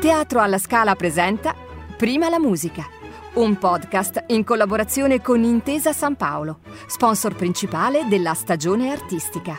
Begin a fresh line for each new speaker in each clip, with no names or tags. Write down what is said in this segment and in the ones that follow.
Teatro alla Scala presenta Prima la musica, un podcast in collaborazione con Intesa San Paolo, sponsor principale della stagione artistica.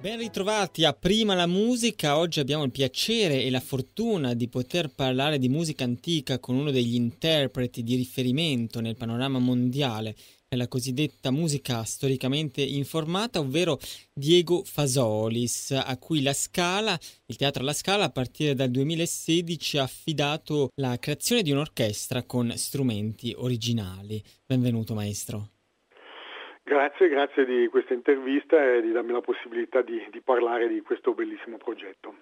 Ben ritrovati a Prima la musica, oggi abbiamo il piacere e la fortuna di poter parlare di musica antica con uno degli interpreti di riferimento nel panorama mondiale è la cosiddetta musica storicamente informata, ovvero Diego Fasolis, a cui la Scala, il Teatro alla Scala, a partire dal 2016 ha affidato la creazione di un'orchestra con strumenti originali. Benvenuto maestro.
Grazie, grazie di questa intervista e di darmi la possibilità di, di parlare di questo bellissimo progetto.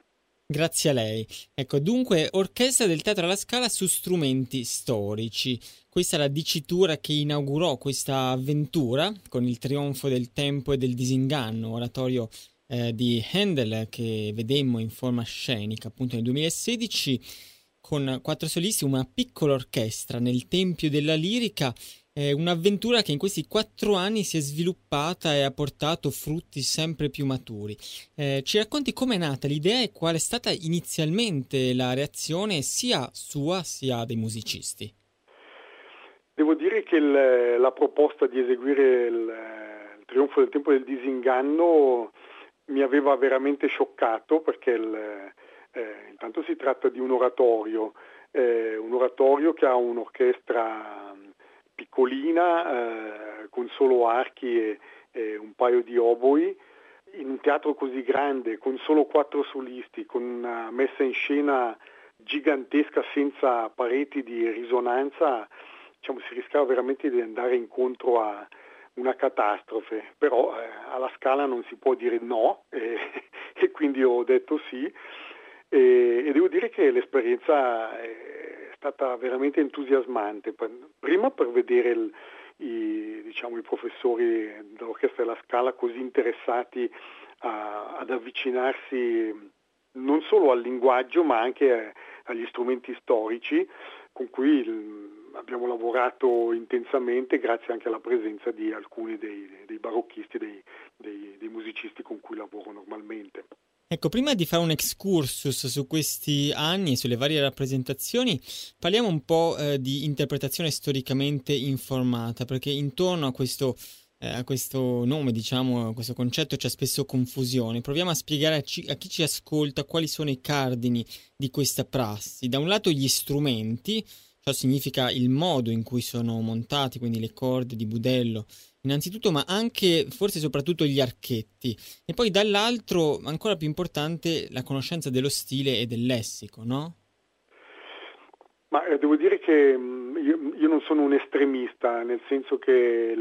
Grazie a lei. Ecco, dunque, orchestra del Teatro alla Scala su strumenti storici. Questa è la dicitura che inaugurò questa avventura con il trionfo del tempo e del disinganno, oratorio eh, di Handel che vedemmo in forma scenica appunto nel 2016 con quattro solisti, una piccola orchestra nel Tempio della Lirica è un'avventura che in questi quattro anni si è sviluppata e ha portato frutti sempre più maturi. Eh, ci racconti com'è nata l'idea e qual è stata inizialmente la reazione sia sua sia dei musicisti?
Devo dire che il, la proposta di eseguire il, il, trionfo del tempo del disinganno mi aveva veramente scioccato perché il, eh, intanto si tratta di un oratorio, eh, un oratorio che ha un'orchestra piccolina eh, con solo archi e, e, un paio di oboi, in un teatro così grande, con solo quattro solisti, con una messa in scena gigantesca senza pareti di risonanza, diciamo, si rischiava veramente di andare incontro a una catastrofe, però eh, alla scala non si può dire no eh, e quindi ho detto sì. E, e devo dire che l'esperienza è, stata veramente entusiasmante, prima per vedere il, i, diciamo, i, professori dell'Orchestra della Scala così interessati a, ad avvicinarsi non solo al linguaggio ma anche agli strumenti storici con cui abbiamo lavorato intensamente grazie anche alla presenza di alcuni dei, dei barocchisti, dei, dei, dei musicisti con cui lavoro normalmente.
Ecco, prima di fare un excursus su questi anni e sulle varie rappresentazioni, parliamo un po' eh, di interpretazione storicamente informata, perché intorno a questo, eh, a questo nome, diciamo, a questo concetto c'è spesso confusione. Proviamo a spiegare a, ci, a chi ci ascolta quali sono i cardini di questa prassi. Da un lato gli strumenti, ciò significa il modo in cui sono montati, quindi le corde di budello, innanzitutto, ma anche forse soprattutto gli archetti. E poi dall'altro, ancora più importante, la conoscenza dello stile e del lessico, no?
Ma eh, devo dire che mm, io, io, non sono un estremista, nel senso che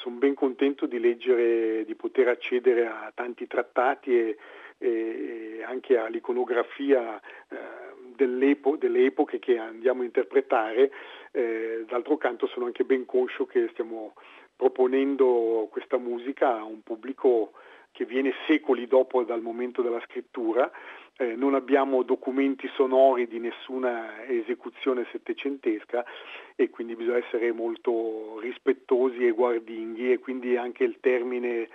sono ben contento di leggere, di poter accedere a tanti trattati e, e anche all'iconografia eh, delle epoche che andiamo a interpretare. Eh, d'altro canto sono anche ben conscio che stiamo proponendo questa musica a un pubblico che viene secoli dopo dal momento della scrittura, eh, non abbiamo documenti sonori di nessuna esecuzione settecentesca e quindi bisogna essere molto rispettosi e guardinghi e quindi anche il termine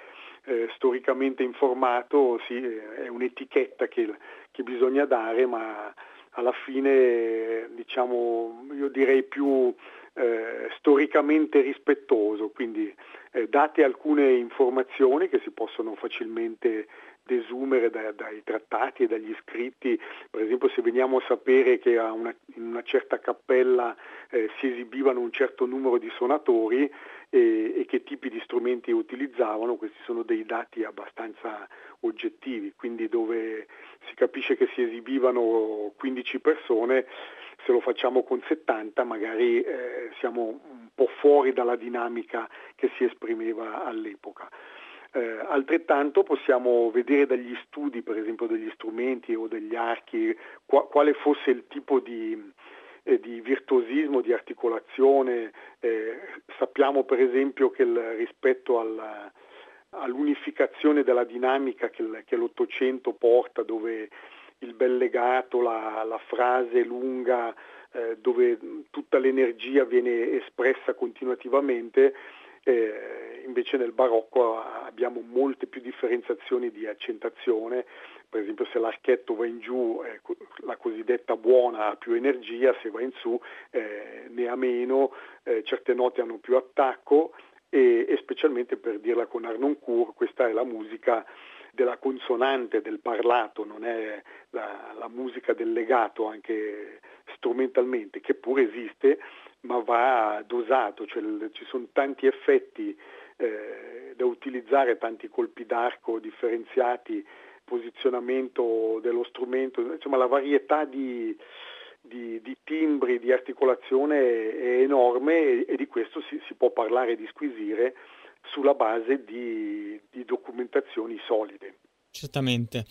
eh, storicamente informato sì, è un'etichetta che, che bisogna dare ma alla fine diciamo io direi più eh, storicamente rispettoso, quindi eh, date alcune informazioni che si possono facilmente desumere da, dai trattati e dagli scritti, per esempio se veniamo a sapere che una, in una certa cappella eh, si esibivano un certo numero di suonatori e, e, che tipi di strumenti utilizzavano, questi sono dei dati abbastanza oggettivi, quindi dove si capisce che si esibivano 15 persone, se lo facciamo con 70 magari eh, siamo un po' fuori dalla dinamica che si esprimeva all'epoca. Eh, altrettanto possiamo vedere dagli studi, per esempio degli strumenti o degli archi, qua, quale fosse il tipo di, eh, di virtuosismo, di articolazione. Eh, sappiamo per esempio che il, rispetto al, all'unificazione della dinamica che, che l'Ottocento porta, dove il bel legato, la, la frase lunga, eh, dove tutta l'energia viene espressa continuativamente, eh, invece nel barocco abbiamo molte più differenziazioni di accentazione, per esempio se l'archetto va in giù eh, la cosiddetta buona ha più energia, se va in su eh, ne ha meno, eh, certe note hanno più attacco e, e specialmente per dirla con Arnoncourt questa è la musica della consonante, del parlato, non è la, la musica del legato anche strumentalmente, che pure esiste, ma va dosato, cioè ci sono tanti effetti eh, da utilizzare, tanti colpi d'arco differenziati, posizionamento dello strumento, insomma la varietà di, di, di timbri, di articolazione è, enorme e, e, di questo si, si può parlare di squisire sulla base di, di documentazioni solide.
Certamente.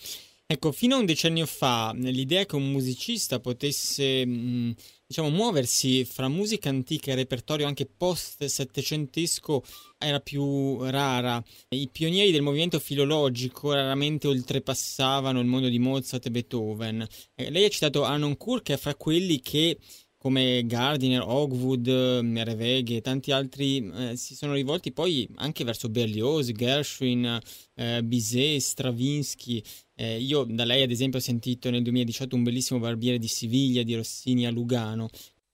Ecco, fino a un decennio fa l'idea che un musicista potesse, mh, diciamo, muoversi fra musica antica e repertorio anche post-settecentesco era più rara. I pionieri del movimento filologico raramente oltrepassavano il mondo di Mozart e Beethoven. Eh, lei ha citato Arnoncourt che è fra quelli che come Gardiner, Hogwood, Mereveghe e tanti altri eh, si sono rivolti poi anche verso Berlioz, Gershwin, eh, Bizet, Stravinsky. Eh, io da lei ad esempio ho sentito nel 2018 un bellissimo Barbiere di Siviglia di Rossini a Lugano,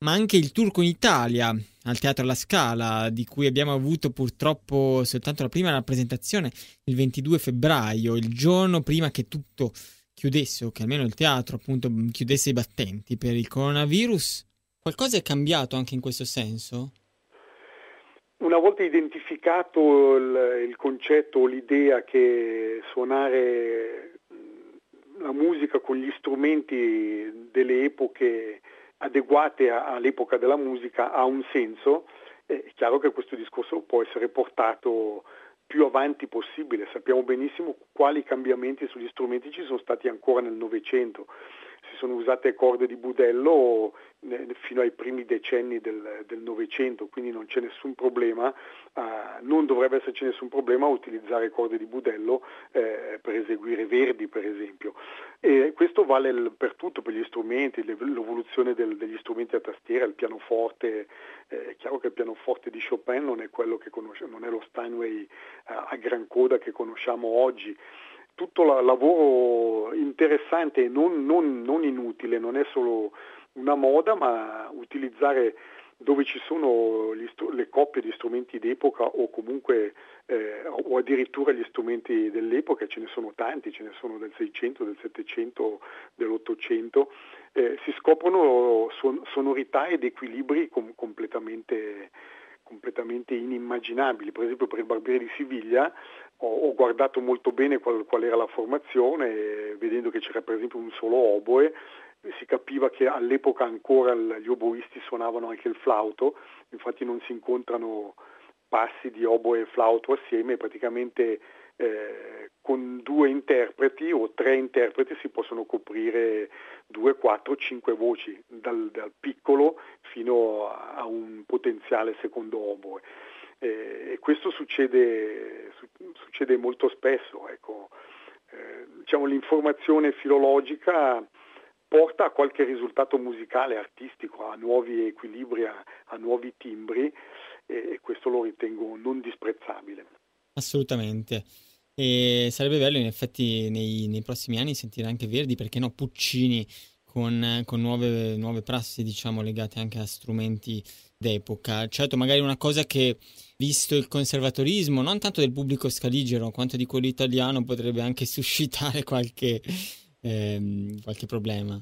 ma anche il Turco in Italia al Teatro La Scala, di cui abbiamo avuto purtroppo soltanto la prima rappresentazione il 22 febbraio, il giorno prima che tutto chiudesse o che almeno il teatro appunto chiudesse i battenti per il coronavirus Qualcosa è cambiato anche in questo senso?
Una volta identificato il, il concetto o l'idea che suonare la musica con gli strumenti delle epoche adeguate all'epoca della musica ha un senso, è chiaro che questo discorso può essere portato più avanti possibile. Sappiamo benissimo quali cambiamenti sugli strumenti ci sono stati ancora nel Novecento sono usate corde di budello fino ai primi decenni del Novecento, quindi non c'è nessun problema, uh, non dovrebbe esserci nessun problema a utilizzare corde di budello eh, per eseguire verdi per esempio. E questo vale per tutto, per gli strumenti, l'evoluzione del, degli strumenti a tastiera, il pianoforte, eh, è chiaro che il pianoforte di Chopin non è quello che conosciamo, non è lo Steinway uh, a gran coda che conosciamo oggi tutto il lavoro interessante e non, non, non, inutile, non è solo una moda, ma utilizzare dove ci sono str- le coppie di strumenti d'epoca o comunque eh, o addirittura gli strumenti dell'epoca, ce ne sono tanti, ce ne sono del 600, del 700, dell'800, eh, si scoprono son- sonorità ed equilibri com- completamente completamente inimmaginabili. Per esempio per il Barbiere di Siviglia ho, guardato molto bene qual, qual, era la formazione, vedendo che c'era per esempio un solo oboe, si capiva che all'epoca ancora gli oboisti suonavano anche il flauto, infatti non si incontrano passi di oboe e flauto assieme, praticamente eh, con due interpreti o tre interpreti si possono coprire due, quattro, cinque voci, dal, dal piccolo fino a, un potenziale secondo oboe. Eh, e questo succede, su, succede molto spesso. Ecco. Eh, diciamo, l'informazione filologica porta a qualche risultato musicale, artistico, a nuovi equilibri, a, a nuovi timbri e questo lo ritengo non disprezzabile.
Assolutamente. E sarebbe bello in effetti nei, nei, prossimi anni sentire anche Verdi, perché no, Puccini con, con nuove, nuove, prassi, diciamo, legate anche a strumenti d'epoca. Certo, magari una cosa che, visto il conservatorismo, non tanto del pubblico scaligero quanto di quello italiano, potrebbe anche suscitare qualche, ehm, qualche problema.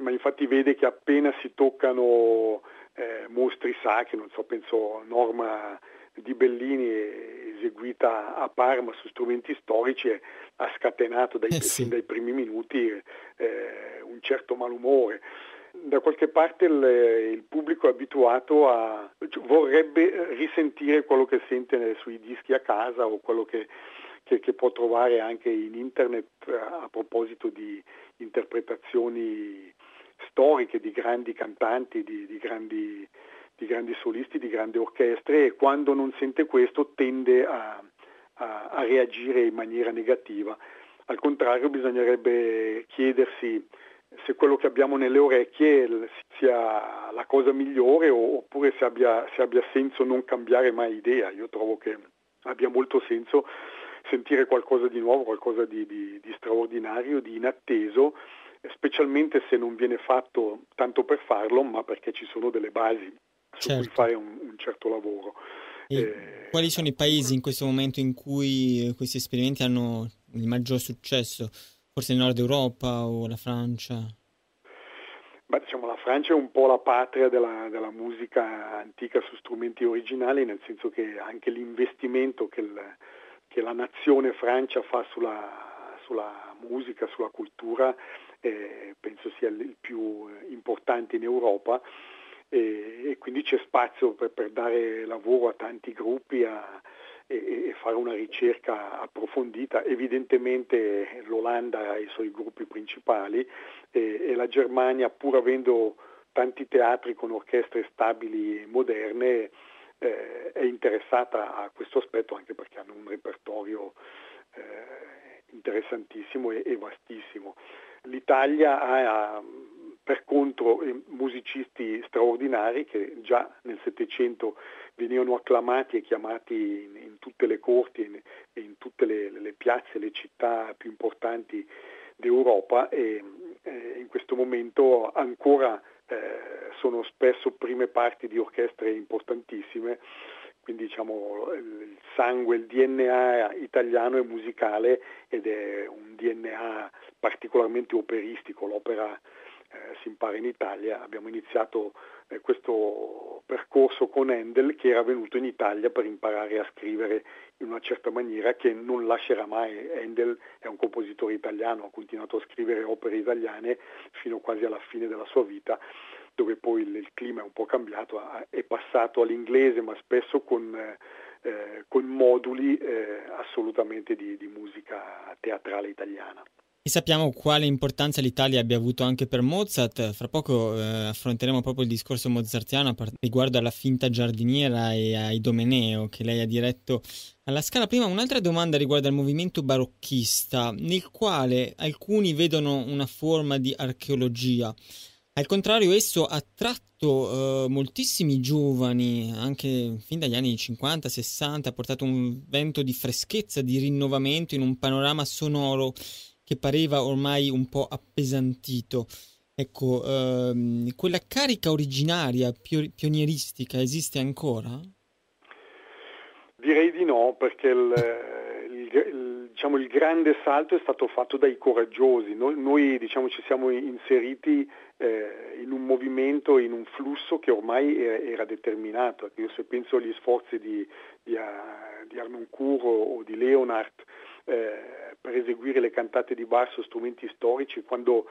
Ma infatti vede che appena si toccano eh, mostri sacri, non so, penso Norma di Bellini eseguita a Parma su strumenti storici ha scatenato dai, eh sì. dai primi minuti eh, un certo malumore. Da qualche parte il, il pubblico abituato a cioè, vorrebbe risentire quello che sente sui dischi a casa o quello che, che, che può trovare anche in internet a proposito di interpretazioni storiche di grandi cantanti, di, di grandi di grandi solisti, di grandi orchestre e quando non sente questo tende a, a, a reagire in maniera negativa. Al contrario bisognerebbe chiedersi se quello che abbiamo nelle orecchie sia la cosa migliore oppure se abbia, se abbia senso non cambiare mai idea. Io trovo che abbia molto senso sentire qualcosa di nuovo, qualcosa di, di, di straordinario, di inatteso, specialmente se non viene fatto tanto per farlo, ma perché ci sono delle basi su certo. cui fare un, un certo lavoro.
Eh, quali sono i paesi in questo momento in cui questi esperimenti hanno il maggior successo? Forse il nord Europa o la Francia?
Beh, diciamo, la Francia è un po' la patria della, della, musica antica su strumenti originali, nel senso che anche l'investimento che, il, che la nazione Francia fa sulla, sulla musica, sulla cultura, eh, penso sia il più importante in Europa e, e quindi c'è spazio per, per, dare lavoro a tanti gruppi a, e, fare una ricerca approfondita. Evidentemente l'Olanda ha i suoi gruppi principali e, e la Germania, pur avendo tanti teatri con orchestre stabili e moderne, eh, è interessata a questo aspetto anche perché hanno un repertorio eh, interessantissimo e, e, vastissimo. L'Italia ha, per contro musicisti straordinari che già nel Settecento venivano acclamati e chiamati in, in tutte le corti e in, in, tutte le, le, piazze, le città più importanti d'Europa e eh, in questo momento ancora eh, sono spesso prime parti di orchestre importantissime, quindi diciamo il sangue, il DNA italiano è musicale ed è un DNA particolarmente operistico, l'opera eh, si impara in Italia. Abbiamo iniziato eh, questo percorso con Handel che era venuto in Italia per imparare a scrivere in una certa maniera che non lascerà mai. Handel è un compositore italiano, ha continuato a scrivere opere italiane fino quasi alla fine della sua vita dove poi il, il clima è un po' cambiato, è passato all'inglese ma spesso con, eh, con moduli eh, assolutamente di, di musica teatrale italiana.
E sappiamo quale importanza l'Italia abbia avuto anche per Mozart. Fra poco eh, affronteremo proprio il discorso mozartiano riguardo alla finta giardiniera e ai Domeneo che lei ha diretto alla Scala. Prima un'altra domanda riguarda il movimento barocchista, nel quale alcuni vedono una forma di archeologia. Al contrario, esso ha attratto eh, moltissimi giovani, anche fin dagli anni 50-60, ha portato un vento di freschezza, di rinnovamento in un panorama sonoro che pareva ormai un po' appesantito. Ecco, ehm, quella carica originaria, pionieristica, esiste ancora?
Direi di no, perché il, il, il, diciamo, il grande salto è stato fatto dai coraggiosi. Noi, noi diciamo, ci siamo inseriti eh, in un movimento, in un flusso che ormai era, era determinato. Io se penso agli sforzi di, di, di Arnoncourt o di Leonard, eh, per eseguire le cantate di bar su strumenti storici quando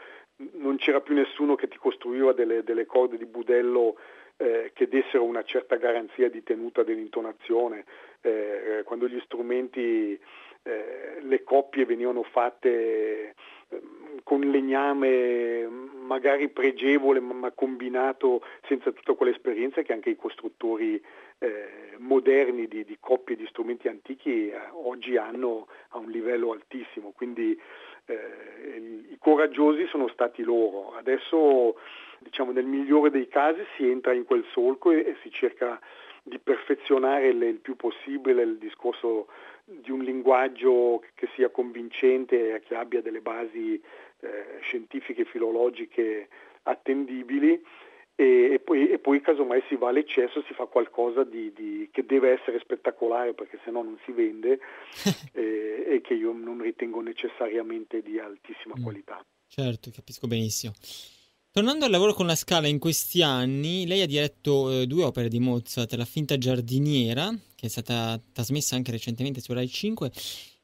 non c'era più nessuno che ti costruiva delle, delle corde di budello eh, che dessero una certa garanzia di tenuta dell'intonazione, eh, quando gli strumenti, eh, le coppie venivano fatte ehm, con legname magari pregevole ma combinato senza tutta quell'esperienza che anche i costruttori eh, moderni di, di, coppie di strumenti antichi eh, oggi hanno a un livello altissimo, quindi eh, i coraggiosi sono stati loro. Adesso diciamo nel migliore dei casi si entra in quel solco e, e si cerca di perfezionare il, il, più possibile il discorso di un linguaggio che sia convincente e che abbia delle basi eh, scientifiche filologiche attendibili e, e, poi, e, poi, casomai si va all'eccesso, si fa qualcosa di, di, che deve essere spettacolare perché se no non si vende e, e, che io non ritengo necessariamente di altissima mm. qualità.
Certo, capisco benissimo. Tornando al lavoro con la Scala in questi anni, lei ha diretto eh, due opere di Mozart, La finta giardiniera, che è stata trasmessa anche recentemente su Rai 5,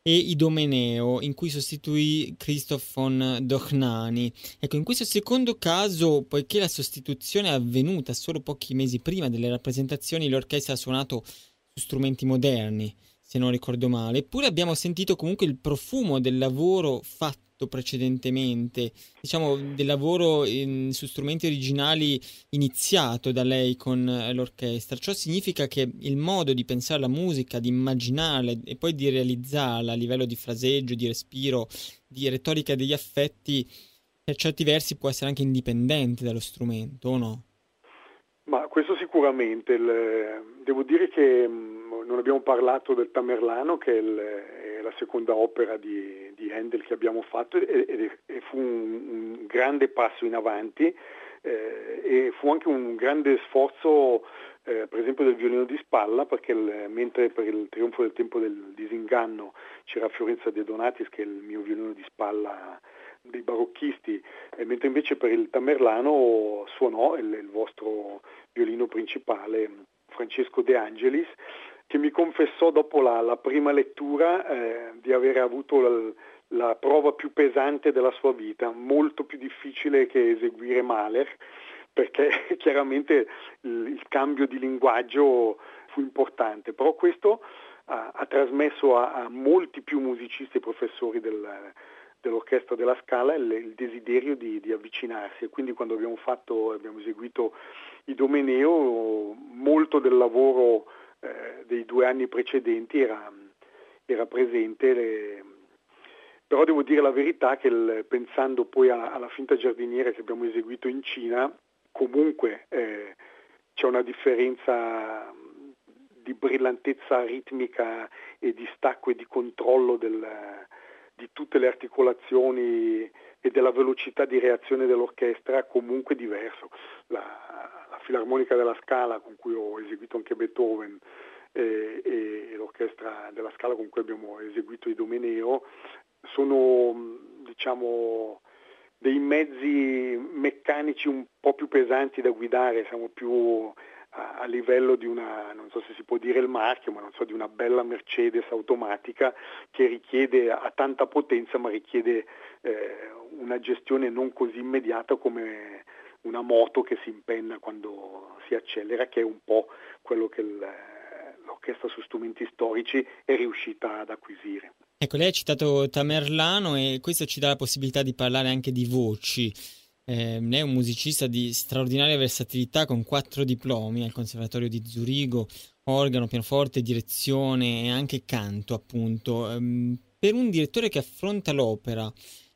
e Idomeneo, in cui sostituì Christoph von Dochnani. Ecco, in questo secondo caso, poiché la sostituzione è avvenuta solo pochi mesi prima delle rappresentazioni, l'orchestra ha suonato su strumenti moderni, se non ricordo male, eppure abbiamo sentito comunque il profumo del lavoro fatto precedentemente, diciamo del lavoro in, su strumenti originali iniziato da lei con l'orchestra. Ciò significa che il modo di pensare la musica, di immaginarla e poi di realizzarla a livello di fraseggio, di respiro, di retorica degli affetti, per certi versi può essere anche indipendente dallo strumento, o no?
Ma questo sicuramente. Il, devo dire che non abbiamo parlato del Tamerlano, che è, il, è la seconda opera di, di, Handel che abbiamo fatto e, e, e fu un, un, grande passo in avanti eh, e fu anche un grande sforzo eh, per esempio del violino di spalla, perché il, mentre per il trionfo del tempo del disinganno c'era Fiorenza De Donatis, che è il mio violino di spalla dei barocchisti, eh, mentre invece per il Tamerlano suonò il, il vostro violino principale Francesco De Angelis, che mi confessò dopo la, la prima lettura eh, di aver avuto la, la prova più pesante della sua vita, molto più difficile che eseguire Mahler, perché chiaramente il, il cambio di linguaggio fu importante, però questo ha, ha trasmesso a, a, molti più musicisti e professori del, dell'orchestra della Scala il, il desiderio di, di, avvicinarsi. E quindi quando abbiamo fatto, abbiamo eseguito i Domeneo, molto del lavoro eh, dei due anni precedenti era, era presente, le, però devo dire la verità che il, pensando poi alla, alla finta giardiniera che abbiamo eseguito in Cina, comunque eh, c'è una differenza di brillantezza ritmica e di stacco e di controllo del, di tutte le articolazioni e della velocità di reazione dell'orchestra comunque diverso. La, Filarmonica della Scala con cui ho eseguito anche Beethoven eh, e l'orchestra della Scala con cui abbiamo eseguito i Domeneo sono diciamo dei mezzi meccanici un po' più pesanti da guidare, siamo più a, livello di una, non so se si può dire il marchio, ma non so, di una bella Mercedes automatica che richiede a tanta potenza ma richiede eh, una gestione non così immediata come una moto che si impenna quando si accelera, che è un po' quello che l'orchestra su strumenti storici è riuscita ad acquisire.
Ecco, lei ha citato Tamerlano e questo ci dà la possibilità di parlare anche di voci. Eh, lei è un musicista di straordinaria versatilità con quattro diplomi al Conservatorio di Zurigo, organo, pianoforte, direzione e anche canto, appunto. Eh, per un direttore che affronta l'opera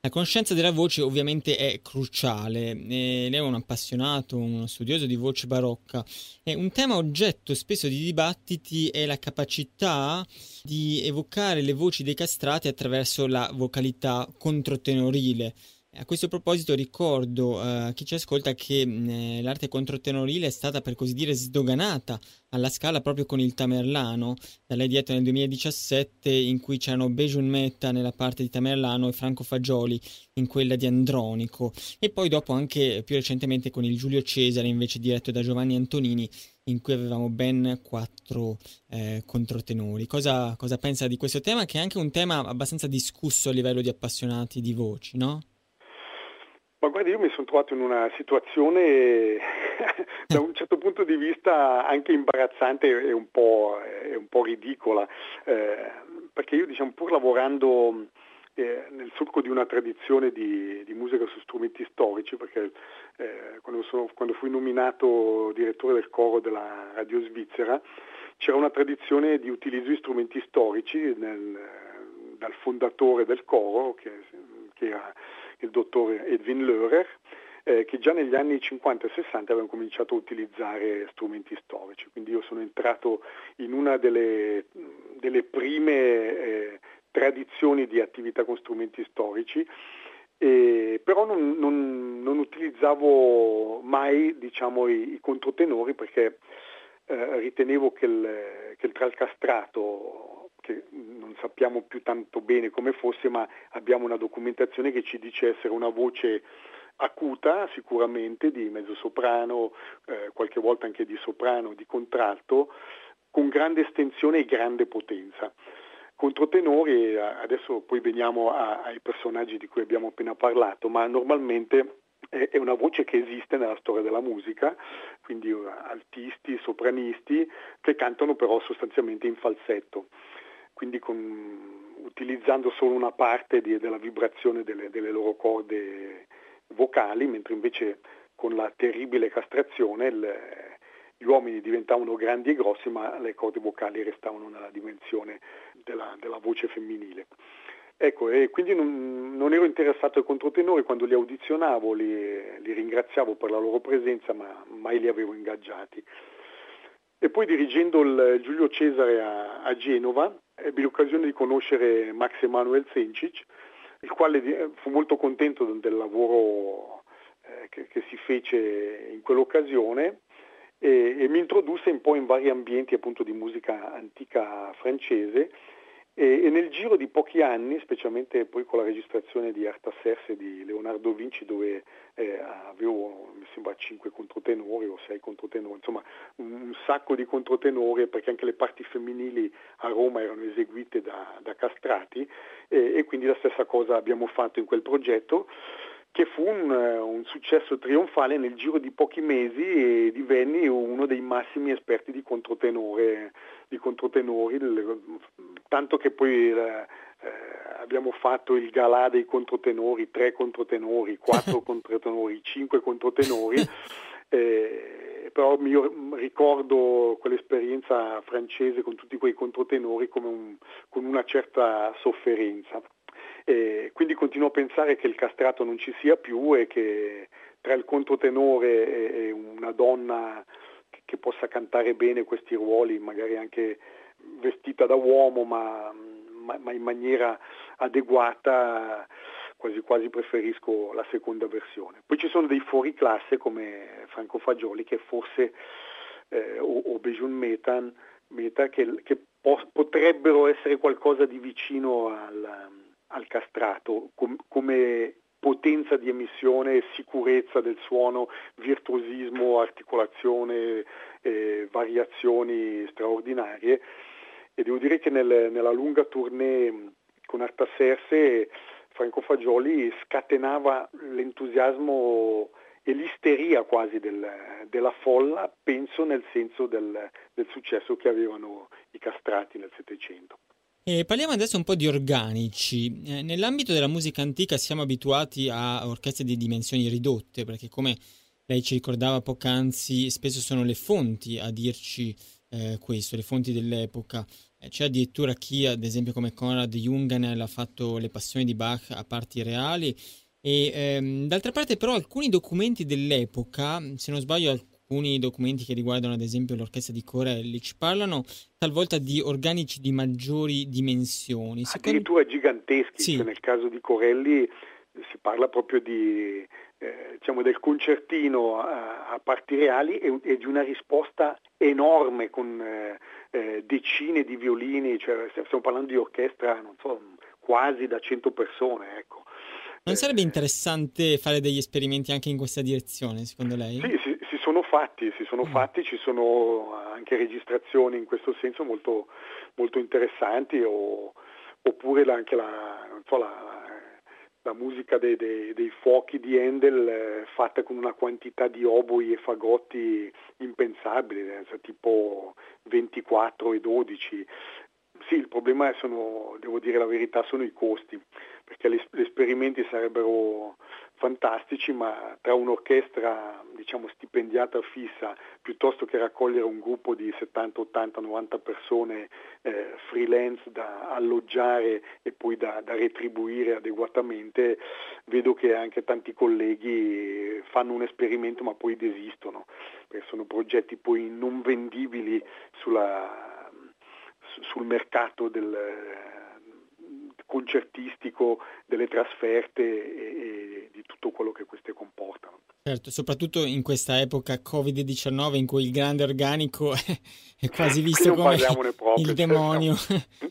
la conoscenza della voce ovviamente è cruciale, e lei è un appassionato, uno studioso di voce barocca e un tema oggetto spesso di dibattiti è la capacità di evocare le voci dei castrati attraverso la vocalità controtenorile. A questo proposito ricordo eh, a chi ci ascolta che mh, eh, l'arte controtenorile è stata per così dire sdoganata alla scala proprio con il Tamerlano, da lei nel 2017 in cui c'erano Bejun Metta nella parte di Tamerlano e Franco Fagioli in quella di Andronico e poi dopo anche più recentemente con il Giulio Cesare invece diretto da Giovanni Antonini in cui avevamo ben quattro eh, controtenori. Cosa, cosa pensa di questo tema che è anche un tema abbastanza discusso a livello di appassionati di voci, no?
Ma guardi, io mi sono trovato in una situazione da un certo punto di vista anche imbarazzante e un po', e un po ridicola, eh, perché io diciamo pur lavorando eh, nel solco di una tradizione di, di, musica su strumenti storici, perché eh, quando, sono, quando, fui nominato direttore del coro della Radio Svizzera c'era una tradizione di utilizzo di strumenti storici nel, dal fondatore del coro, che, che era il dottor Edwin Lörer, eh, che già negli anni 50 e 60 avevano cominciato a utilizzare strumenti storici. Quindi io sono entrato in una delle, delle prime eh, tradizioni di attività con strumenti storici, eh, però non, non, non, utilizzavo mai diciamo, i, i, controtenori perché eh, ritenevo che il, che il tralcastrato che non sappiamo più tanto bene come fosse, ma abbiamo una documentazione che ci dice essere una voce acuta sicuramente di mezzosoprano, eh, qualche volta anche di soprano, di contralto, con grande estensione e grande potenza. Controtenori, eh, adesso poi veniamo a, ai personaggi di cui abbiamo appena parlato, ma normalmente è una voce che esiste nella storia della musica, quindi eh, altisti, sopranisti, che cantano però sostanzialmente in falsetto quindi con, utilizzando solo una parte di, della vibrazione delle, delle, loro corde vocali, mentre invece con la terribile castrazione il, gli uomini diventavano grandi e grossi, ma le corde vocali restavano nella dimensione della, della voce femminile. Ecco, e quindi non, non, ero interessato ai controtenori, quando li audizionavo li, li, ringraziavo per la loro presenza, ma mai li avevo ingaggiati. e poi dirigendo il Giulio Cesare a, a Genova ebbi l'occasione di conoscere Max Emanuel Sencic, il quale fu molto contento del lavoro eh, che, che, si fece in quell'occasione e, e, mi introdusse un po' in vari ambienti appunto di musica antica francese e, e, nel giro di pochi anni, specialmente poi con la registrazione di Artaserse di Leonardo Vinci dove eh, avevo mi sembra 5 controtenori o 6 controtenori, insomma un, sacco di controtenori perché anche le parti femminili a Roma erano eseguite da, da castrati e, e quindi la stessa cosa abbiamo fatto in quel progetto che fu un, un, successo trionfale nel giro di pochi mesi e divenni uno dei massimi esperti di controtenore, di controtenori tanto che poi eh, abbiamo fatto il galà dei controtenori, tre controtenori, quattro controtenori, cinque controtenori, eh, però io ricordo quell'esperienza francese con tutti quei controtenori un, con una certa sofferenza. E quindi continuo a pensare che il castrato non ci sia più e che tra il controtenore e una donna che possa cantare bene questi ruoli, magari anche vestita da uomo ma, ma, in maniera adeguata, quasi quasi preferisco la seconda versione. Poi ci sono dei fuori classe come Franco Fagioli che forse eh, o, o Bejun Metan, Meta che, che po- potrebbero essere qualcosa di vicino al al castrato com- come potenza di emissione, sicurezza del suono, virtuosismo, articolazione, eh, variazioni straordinarie e devo dire che nel, nella lunga tournée con Artaserse Franco Fagioli scatenava l'entusiasmo e l'isteria quasi del, della folla, penso nel senso del, del successo che avevano i castrati nel Settecento.
E parliamo adesso un po' di organici. Eh, nell'ambito della musica antica siamo abituati a orchestre di dimensioni ridotte, perché come lei ci ricordava poc'anzi, spesso sono le fonti a dirci eh, questo, le fonti dell'epoca. Eh, c'è addirittura chi, ad esempio come Konrad Jungenel, ha fatto le passioni di Bach a parti reali. E ehm, d'altra parte però alcuni documenti dell'epoca, se non sbaglio alcuni documenti che riguardano ad esempio l'orchestra di Corelli ci parlano talvolta di organici di maggiori dimensioni.
Secondo... Addirittura giganteschi, sì. cioè nel caso di Corelli si parla proprio di, eh, diciamo del concertino a, a parti reali e, e, di una risposta enorme con eh, eh, decine di violini, cioè stiamo parlando di orchestra, non so, quasi da 100 persone, ecco.
Non sarebbe interessante fare degli esperimenti anche in questa direzione, secondo lei?
Sì, sì, si sono fatti, si sono mm. fatti, ci sono anche registrazioni in questo senso molto, molto interessanti, o, oppure anche la, so, la, la musica dei, dei, dei, fuochi di Handel eh, fatta con una quantità di oboi e fagotti impensabili, eh, tipo 24 e 12. Sì, il problema sono, devo dire la verità, sono i costi, perché gli esperimenti sarebbero fantastici, ma tra un'orchestra diciamo, stipendiata fissa piuttosto che raccogliere un gruppo di 70, 80, 90 persone eh, freelance da alloggiare e poi da, da, retribuire adeguatamente, vedo che anche tanti colleghi fanno un esperimento ma poi desistono, perché sono progetti poi non vendibili sulla sul mercato del concertistico, delle trasferte e, e, di tutto quello che queste comportano.
Certo, soprattutto in questa epoca Covid-19 in cui il grande organico è quasi visto come proprio, il demonio. Certo.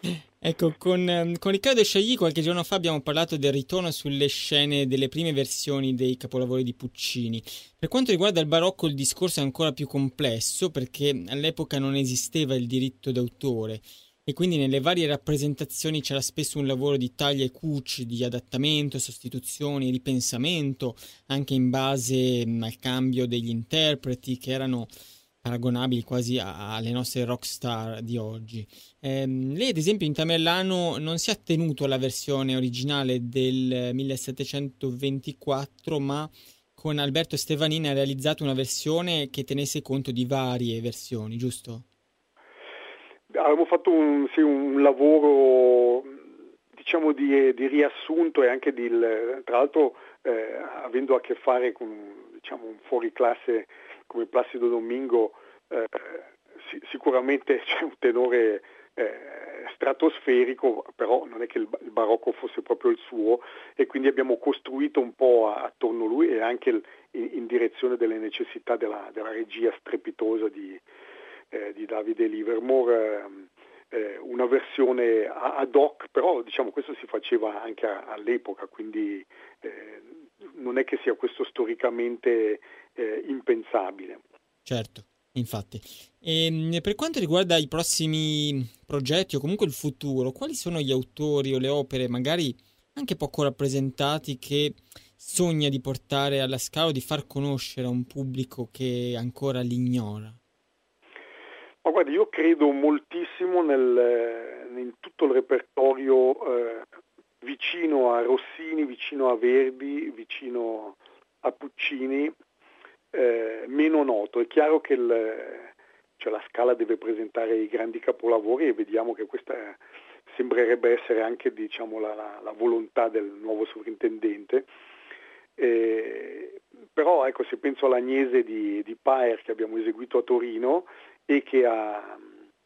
Ecco, con, ehm, con, Riccardo Sciagli qualche giorno fa abbiamo parlato del ritorno sulle scene delle prime versioni dei capolavori di Puccini. Per quanto riguarda il barocco il discorso è ancora più complesso perché all'epoca non esisteva il diritto d'autore e quindi nelle varie rappresentazioni c'era spesso un lavoro di taglia e cuci, di adattamento, sostituzioni, ripensamento, anche in base al cambio degli interpreti che erano paragonabili quasi alle nostre rockstar di oggi. Eh, lei, ad esempio, in Tamerlano non si è attenuto alla versione originale del 1724, ma con Alberto Stevanini ha realizzato una versione che tenesse conto di varie versioni, giusto?
Abbiamo fatto un, sì, un lavoro diciamo di, di, riassunto e anche di, tra l'altro eh, avendo a che fare con diciamo, un fuori classe come Placido Domingo eh, sì, sicuramente c'è un tenore eh, stratosferico, però non è che il, il, barocco fosse proprio il suo e quindi abbiamo costruito un po' attorno a lui e anche il, in, in, direzione delle necessità della, della regia strepitosa di, eh, di Davide Livermore ehm, eh, una versione ad hoc, però diciamo questo si faceva anche a, all'epoca, quindi eh, non è che sia questo storicamente eh, impensabile.
Certo. Infatti, e, ehm, per quanto riguarda i prossimi progetti o comunque il futuro, quali sono gli autori o le opere magari anche poco rappresentati che sogna di portare alla scala o di far conoscere a un pubblico che ancora l'ignora?
Ma guardi, io credo moltissimo nel, in tutto il repertorio eh, vicino a Rossini, vicino a Verdi, vicino a Puccini, eh, meno noto. È chiaro che il, cioè la Scala deve presentare i grandi capolavori e vediamo che questa sembrerebbe essere anche diciamo, la, la, la, volontà del nuovo sovrintendente. Eh, però ecco, se penso all'Agnese di, di Paer che abbiamo eseguito a Torino e che, ha,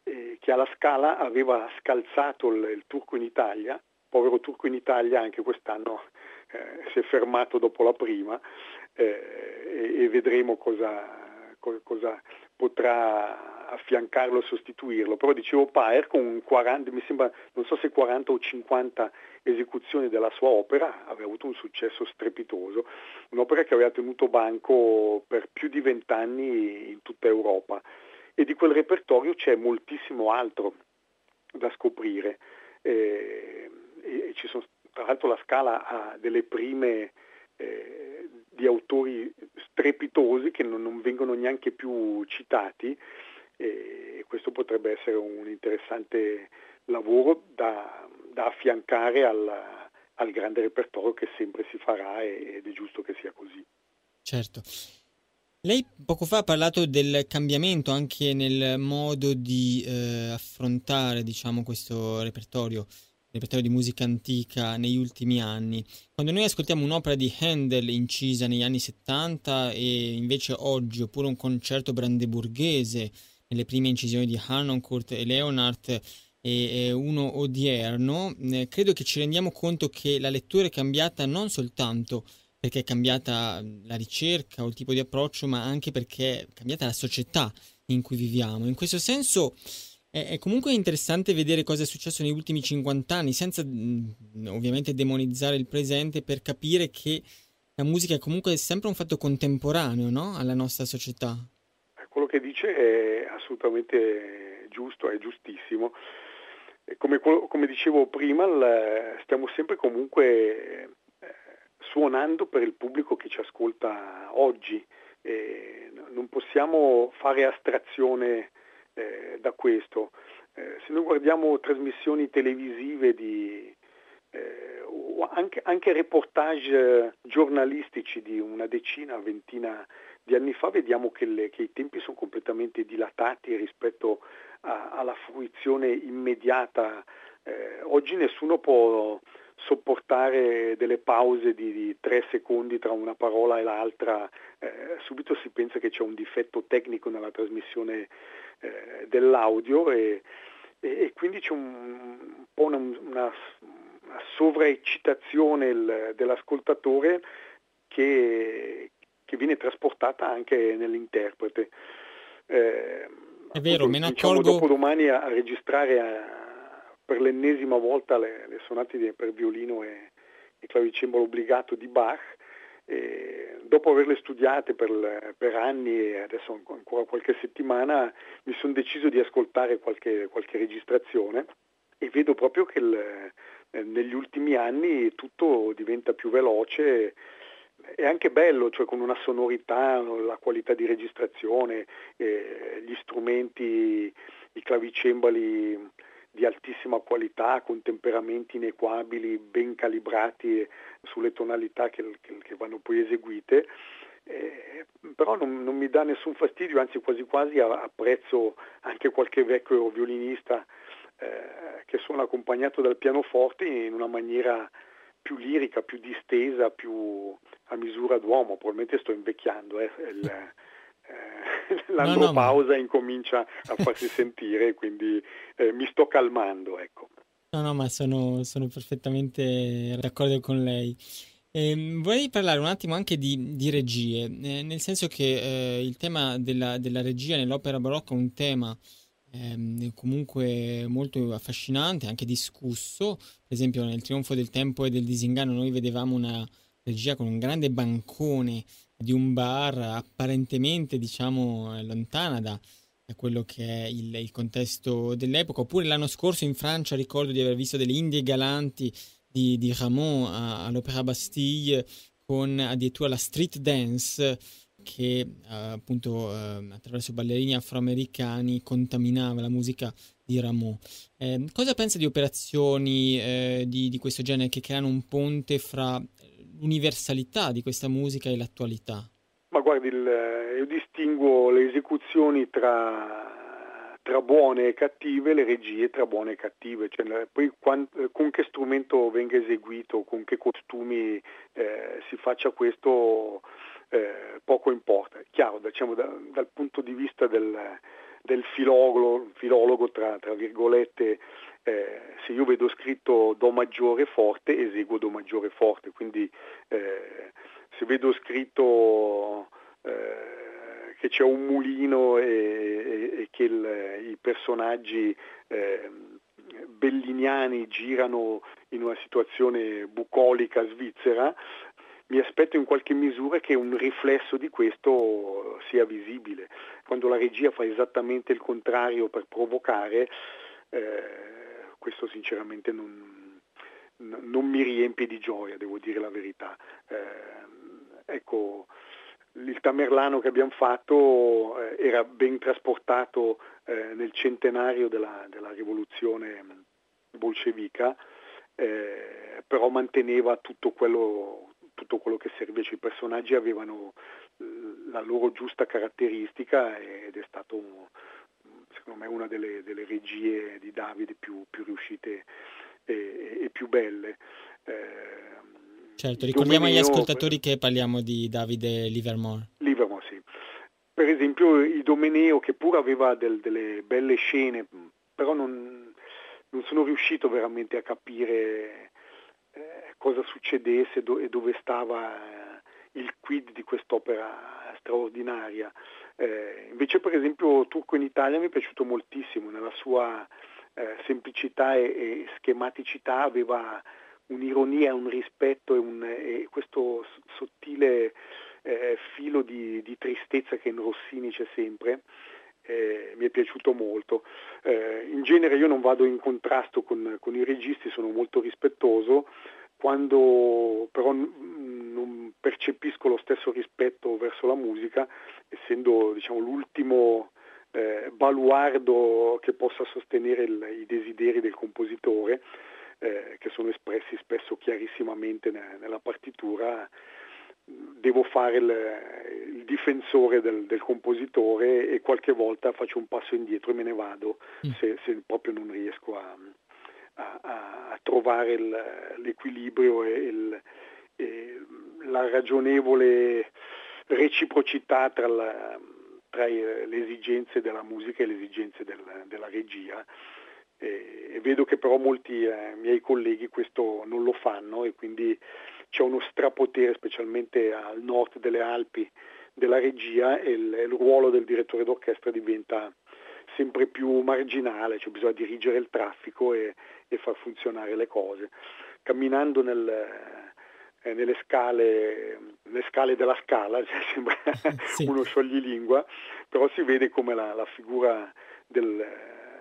eh, che alla Scala aveva scalzato il, il, turco in Italia, povero turco in Italia anche quest'anno eh, si è fermato dopo la prima eh, e, e, vedremo cosa, cosa, potrà affiancarlo e sostituirlo. Però dicevo Paer con 40, mi sembra, non so se 40 o 50 esecuzioni della sua opera, aveva avuto un successo strepitoso, un'opera che aveva tenuto banco per più di vent'anni in tutta Europa e di quel repertorio c'è moltissimo altro da scoprire. Eh, e, ci sono, tra l'altro la scala ha delle prime eh, di autori strepitosi che non, non, vengono neanche più citati e questo potrebbe essere un interessante lavoro da, da affiancare al, al, grande repertorio che sempre si farà ed è giusto che sia così.
Certo. Lei poco fa ha parlato del cambiamento anche nel modo di eh, affrontare diciamo, questo repertorio repertorio di musica antica negli ultimi anni. Quando noi ascoltiamo un'opera di Handel incisa negli anni 70 e invece oggi, oppure un concerto brandeburghese nelle prime incisioni di Harnoncourt e Leonhardt e uno odierno, eh, credo che ci rendiamo conto che la lettura è cambiata non soltanto perché è cambiata la ricerca o il tipo di approccio, ma anche perché è cambiata la società in cui viviamo. In questo senso è, è, comunque interessante vedere cosa è successo negli ultimi 50 anni, senza mh, ovviamente demonizzare il presente, per capire che la musica è comunque sempre un fatto contemporaneo no? alla nostra società.
Quello che dice è assolutamente giusto, è giustissimo. Come, come dicevo prima, stiamo sempre comunque suonando per il pubblico che ci ascolta oggi. E non possiamo fare astrazione eh, da questo. Eh, se noi guardiamo trasmissioni televisive di, eh, anche, anche, reportage giornalistici di una decina, ventina di anni fa, vediamo che, le, che i tempi sono completamente dilatati rispetto a, alla fruizione immediata. Eh, oggi nessuno può sopportare delle pause di, di, tre secondi tra una parola e l'altra, eh, subito si pensa che c'è un difetto tecnico nella trasmissione eh, dell'audio e, e, e, quindi c'è un, un po' una, una, una sovraeccitazione il, dell'ascoltatore che, che, viene trasportata anche nell'interprete.
Eh, È vero, me ne accorgo...
Dopo domani a, a registrare a, per l'ennesima volta le, le sonate per violino e, e clavicembalo obbligato di Bach e dopo averle studiate per, per, anni e adesso ancora qualche settimana mi sono deciso di ascoltare qualche, qualche registrazione e vedo proprio che il, eh, negli ultimi anni tutto diventa più veloce è anche bello, cioè con una sonorità, la qualità di registrazione, eh, gli strumenti, i clavicembali di altissima qualità, con temperamenti inequabili, ben calibrati sulle tonalità che, che, che vanno poi eseguite. Eh, però non, non, mi dà nessun fastidio, anzi quasi quasi apprezzo anche qualche vecchio violinista eh, che suona accompagnato dal pianoforte in una maniera più lirica, più distesa, più a misura d'uomo, probabilmente sto invecchiando, eh, il, eh, l'andropausa no, no, incomincia a farsi sentire, quindi eh, mi sto calmando, ecco.
No, no, ma sono, sono perfettamente d'accordo con lei. Eh, vorrei parlare un attimo anche di, di regie, eh, nel senso che eh, il tema della, della, regia nell'opera barocca è un tema ehm, comunque molto affascinante, anche discusso. Per esempio, nel Trionfo del Tempo e del Disinganno, noi vedevamo una regia con un grande bancone di un bar apparentemente, diciamo, lontana da, da quello che è il, il contesto dell'epoca. Oppure l'anno scorso in Francia ricordo di aver visto delle Indie galanti di, di Ramon a, all'Opera Bastille con addirittura la street dance che eh, appunto eh, attraverso ballerini afroamericani contaminava la musica di Ramon. Eh, cosa pensa di operazioni eh, di, di, questo genere che creano un ponte fra l'universalità di questa musica e l'attualità?
Ma guardi, il, io distingo le esecuzioni tra tra buone e cattive, le regie tra buone e cattive, cioè, poi quant, con che strumento venga eseguito, con che costumi eh, si faccia questo, eh, poco importa. Chiaro, diciamo, da, dal punto di vista del, del filologo, filologo tra, tra, virgolette, eh, se io vedo scritto Do maggiore forte, eseguo Do maggiore forte, quindi eh, se vedo scritto eh, che c'è un mulino e, e, e che il, i personaggi eh, belliniani girano in una situazione bucolica svizzera, mi aspetto in qualche misura che un riflesso di questo sia visibile. Quando la regia fa esattamente il contrario per provocare, eh, sinceramente non, non, mi riempie di gioia, devo dire la verità. Eh, ecco, il Tamerlano che abbiamo fatto eh, era ben trasportato eh, nel centenario della, della rivoluzione bolscevica, eh, però manteneva tutto quello, tutto quello, che serviva, cioè, i personaggi avevano la loro giusta caratteristica ed è stato secondo me una delle, delle regie di Davide più, più riuscite e, e, più belle. Eh,
Certo, ricordiamo agli ascoltatori che parliamo di Davide Livermore.
Livermore, sì. Per esempio i Domeneo che pure aveva del, delle belle scene, però non, non, sono riuscito veramente a capire eh, cosa succedesse do, e dove stava eh, il quid di quest'opera straordinaria. Eh, invece per esempio Turco in Italia mi è piaciuto moltissimo, nella sua eh, semplicità e, e schematicità aveva un'ironia, un rispetto e, un, e questo sottile eh, filo di, di, tristezza che in Rossini c'è sempre. Eh, mi è piaciuto molto. Eh, in genere io non vado in contrasto con, con, i registi, sono molto rispettoso, quando però percepisco lo stesso rispetto verso la musica, essendo diciamo, l'ultimo eh, baluardo che possa sostenere il, i desideri del compositore, eh, che sono espressi spesso chiarissimamente ne, nella partitura, devo fare il, il difensore del, del, compositore e qualche volta faccio un passo indietro e me ne vado mm. se, se, proprio non riesco a, a, a trovare il, l'equilibrio e, il, la ragionevole reciprocità tra, la, tra, le esigenze della musica e le esigenze del, della regia e, e vedo che però molti eh, miei colleghi questo non lo fanno e quindi c'è uno strapotere specialmente al nord delle Alpi della regia e il, il ruolo del direttore d'orchestra diventa sempre più marginale, cioè bisogna dirigere il traffico e, e far funzionare le cose. Camminando nel, eh, nelle scale, le scale della scala, cioè sembra sì. uno scioglilingua, però si vede come la, la figura del,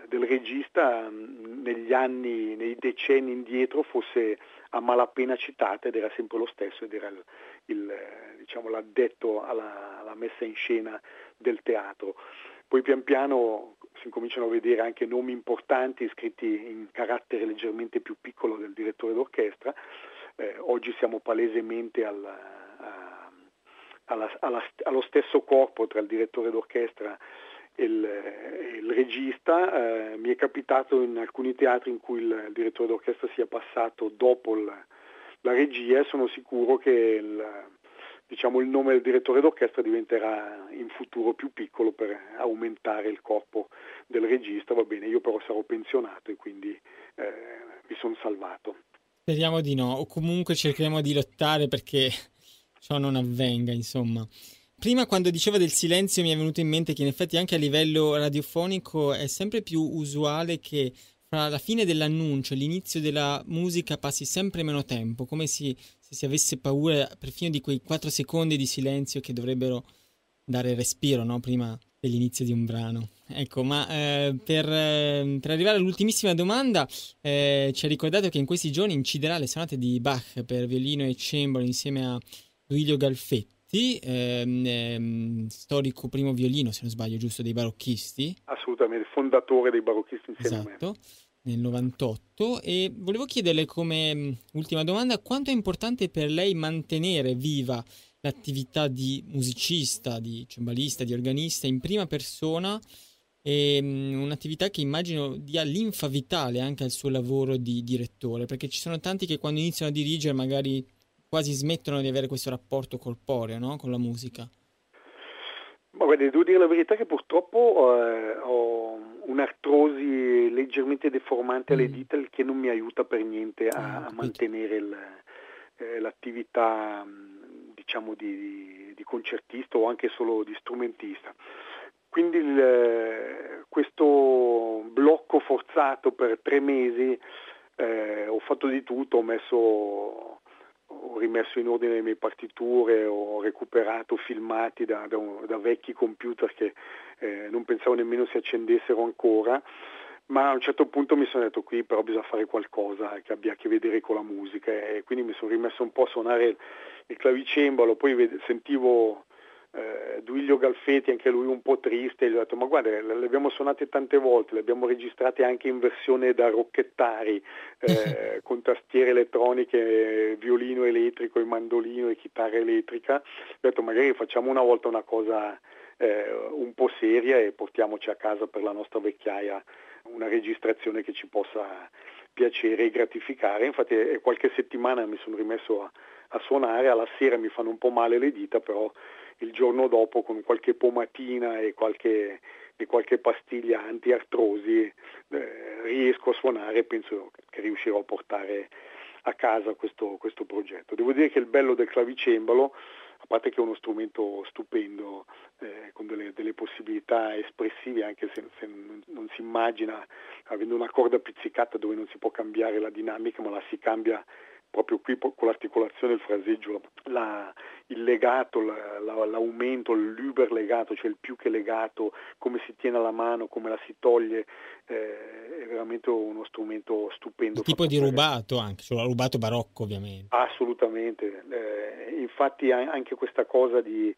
del regista mm, negli anni, nei decenni indietro fosse a malapena citata ed era sempre lo stesso ed era il, il, diciamo, l'addetto alla, alla, messa in scena del teatro. Poi pian piano si incominciano a vedere anche nomi importanti scritti in carattere leggermente più piccolo del direttore d'orchestra. Eh, oggi siamo palesemente al, a, alla, alla, allo stesso corpo tra il direttore d'orchestra il, il regista, eh, mi è capitato in alcuni teatri in cui il, il direttore d'orchestra sia passato dopo il, la regia e sono sicuro che il, diciamo, il nome del direttore d'orchestra diventerà in futuro più piccolo per aumentare il corpo del regista, va bene, io però sarò pensionato e quindi eh, mi sono salvato.
Speriamo di no, o comunque cercheremo di lottare perché ciò non avvenga, insomma. Prima quando dicevo del silenzio mi è venuto in mente che in effetti anche a livello radiofonico è sempre più usuale che fra la fine dell'annuncio e l'inizio della musica passi sempre meno tempo, come se, se si avesse paura perfino di quei 4 secondi di silenzio che dovrebbero dare respiro no? prima dell'inizio di un brano. Ecco, ma eh, per, eh, per, arrivare all'ultimissima domanda, eh, ci ha ricordato che in questi giorni inciderà le sonate di Bach per violino e cembalo insieme a Duilio Galfetti, ehm, ehm, storico primo violino, se non sbaglio, giusto, dei barocchisti.
Assolutamente, fondatore dei barocchisti insieme
esatto. a me. Nel 98 e volevo chiederle come mm, ultima domanda quanto è importante per lei mantenere viva l'attività di musicista, di cembalista, di organista in prima persona e mm, un'attività che immagino dia linfa vitale anche al suo lavoro di direttore, perché ci sono tanti che quando iniziano a dirigere magari quasi smettono di avere questo rapporto corporeo no? con la musica.
Ma guardi, devo dire la verità che purtroppo eh, ho un'artrosi leggermente deformante alle mm. dita che non mi aiuta per niente a, ah, a mantenere il, eh, l'attività diciamo di, di, concertista o anche solo di strumentista. Quindi il, questo blocco forzato per tre mesi eh, ho fatto di tutto, ho messo ho rimesso in ordine le mie partiture, ho recuperato filmati da, da, da vecchi computer che eh, non pensavo nemmeno si accendessero ancora, ma a un certo punto mi sono detto qui però bisogna fare qualcosa che abbia a che vedere con la musica. E quindi mi sono rimesso un po' a suonare il clavicembalo, poi ved- sentivo eh, Duilio Galfetti, anche lui un po' triste, gli ho detto ma guarda le abbiamo suonate tante volte, le abbiamo registrate anche in versione da rocchettari, eh, con tastiere elettroniche, violino elettrico e mandolino e chitarra elettrica, ho detto magari facciamo una volta una cosa eh, un po' seria e portiamoci a casa per la nostra vecchiaia una registrazione che ci possa piacere e gratificare. Infatti è qualche settimana mi sono rimesso a, a suonare, alla sera mi fanno un po' male le dita, però il giorno dopo con qualche pomatina e qualche, e qualche pastiglia antiartrosi eh, riesco a suonare e penso che riuscirò a portare a casa questo, questo, progetto. Devo dire che il bello del clavicembalo, a parte che è uno strumento stupendo, eh, con delle, delle, possibilità espressive, anche se, se non, non, si immagina avendo una corda pizzicata dove non si può cambiare la dinamica, ma la si cambia proprio qui con l'articolazione, il fraseggio, la, il legato, la, la, l'aumento, l'uber legato, cioè il più che legato, come si tiene alla mano, come la si toglie, eh, è veramente uno strumento stupendo.
Il tipo di rubato anche, cioè rubato barocco ovviamente.
Assolutamente, eh, infatti anche questa cosa di,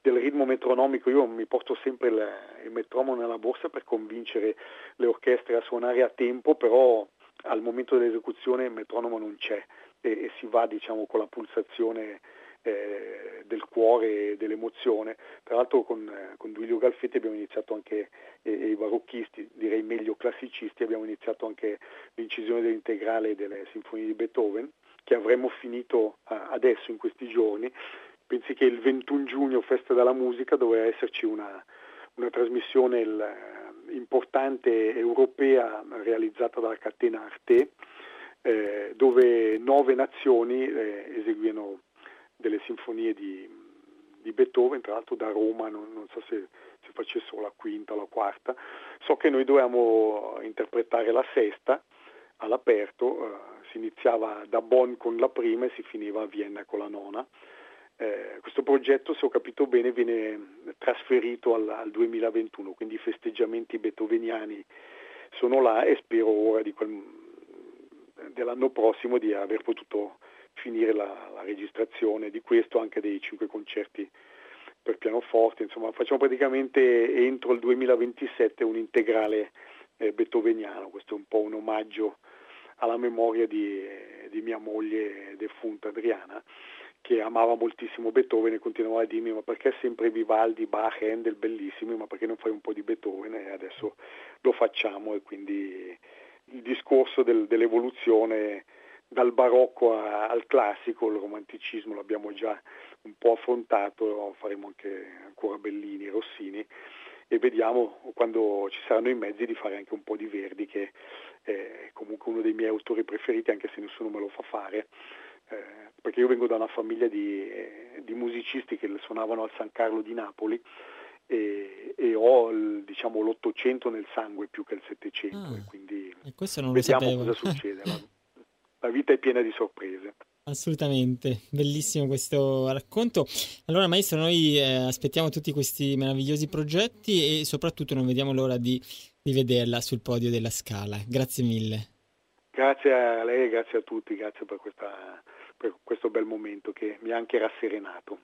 del ritmo metronomico, io mi porto sempre il, il metronomo nella borsa per convincere le orchestre a suonare a tempo, però al momento dell'esecuzione il metronomo non c'è e, e si va diciamo, con la pulsazione eh, del cuore e dell'emozione. Tra l'altro con, eh, con Duilio Galfetti abbiamo iniziato anche, e, i barocchisti, direi meglio classicisti, abbiamo iniziato anche l'incisione dell'integrale delle sinfonie di Beethoven, che avremmo finito adesso in questi giorni. Pensi che il 21 giugno, festa della musica, doveva esserci una, una trasmissione il, importante europea realizzata dalla catena Arte, eh, dove nove nazioni eh, eseguivano delle sinfonie di, di, Beethoven, tra l'altro da Roma, non, non so se si facessero la quinta o la quarta. So che noi dovevamo interpretare la sesta all'aperto, eh, si iniziava da Bonn con la prima e si finiva a Vienna con la nona. Eh, questo progetto, se ho capito bene, viene trasferito al, al, 2021, quindi i festeggiamenti beethoveniani sono là e spero ora quel, dell'anno prossimo di aver potuto finire la, la, registrazione di questo, anche dei cinque concerti per pianoforte, insomma facciamo praticamente entro il 2027 un integrale eh, beethoveniano, questo è un po' un omaggio alla memoria di, di mia moglie defunta Adriana che amava moltissimo Beethoven e continuava a dirmi ma perché sempre Vivaldi, Bach, Handel bellissimi, ma perché non fai un po' di Beethoven? E adesso lo facciamo e quindi il discorso del, dell'evoluzione dal barocco a, al classico, il romanticismo l'abbiamo già un po' affrontato, faremo anche ancora Bellini, Rossini e vediamo quando ci saranno i mezzi di fare anche un po' di Verdi che è comunque uno dei miei autori preferiti anche se nessuno me lo fa fare eh, perché io vengo da una famiglia di, eh, di musicisti che suonavano al San Carlo di Napoli e, e ho il, diciamo, l'Ottocento nel sangue più che il Settecento ah, e quindi
e
vediamo cosa succede. La, la vita è piena di sorprese.
Assolutamente, bellissimo questo racconto. Allora, maestro, noi eh, aspettiamo tutti questi meravigliosi progetti e soprattutto non vediamo l'ora di, di vederla sul podio della Scala. Grazie mille.
Grazie a lei, grazie a tutti, grazie per, questa, per questo bel momento che mi ha anche rasserenato.